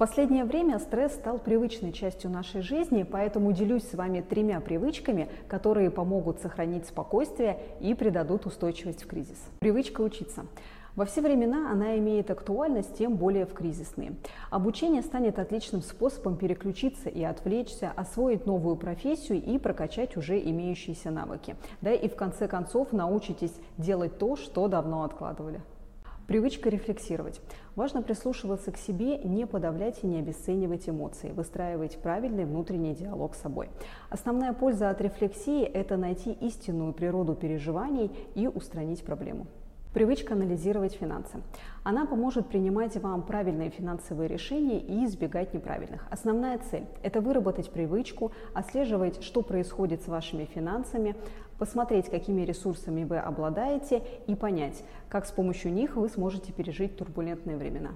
последнее время стресс стал привычной частью нашей жизни, поэтому делюсь с вами тремя привычками, которые помогут сохранить спокойствие и придадут устойчивость в кризис. Привычка учиться. Во все времена она имеет актуальность, тем более в кризисные. Обучение станет отличным способом переключиться и отвлечься, освоить новую профессию и прокачать уже имеющиеся навыки. Да и в конце концов научитесь делать то, что давно откладывали. Привычка рефлексировать. Важно прислушиваться к себе, не подавлять и не обесценивать эмоции, выстраивать правильный внутренний диалог с собой. Основная польза от рефлексии – это найти истинную природу переживаний и устранить проблему. Привычка анализировать финансы. Она поможет принимать вам правильные финансовые решения и избегать неправильных. Основная цель – это выработать привычку, отслеживать, что происходит с вашими финансами, посмотреть, какими ресурсами вы обладаете и понять, как с помощью них вы сможете пережить турбулентные времена.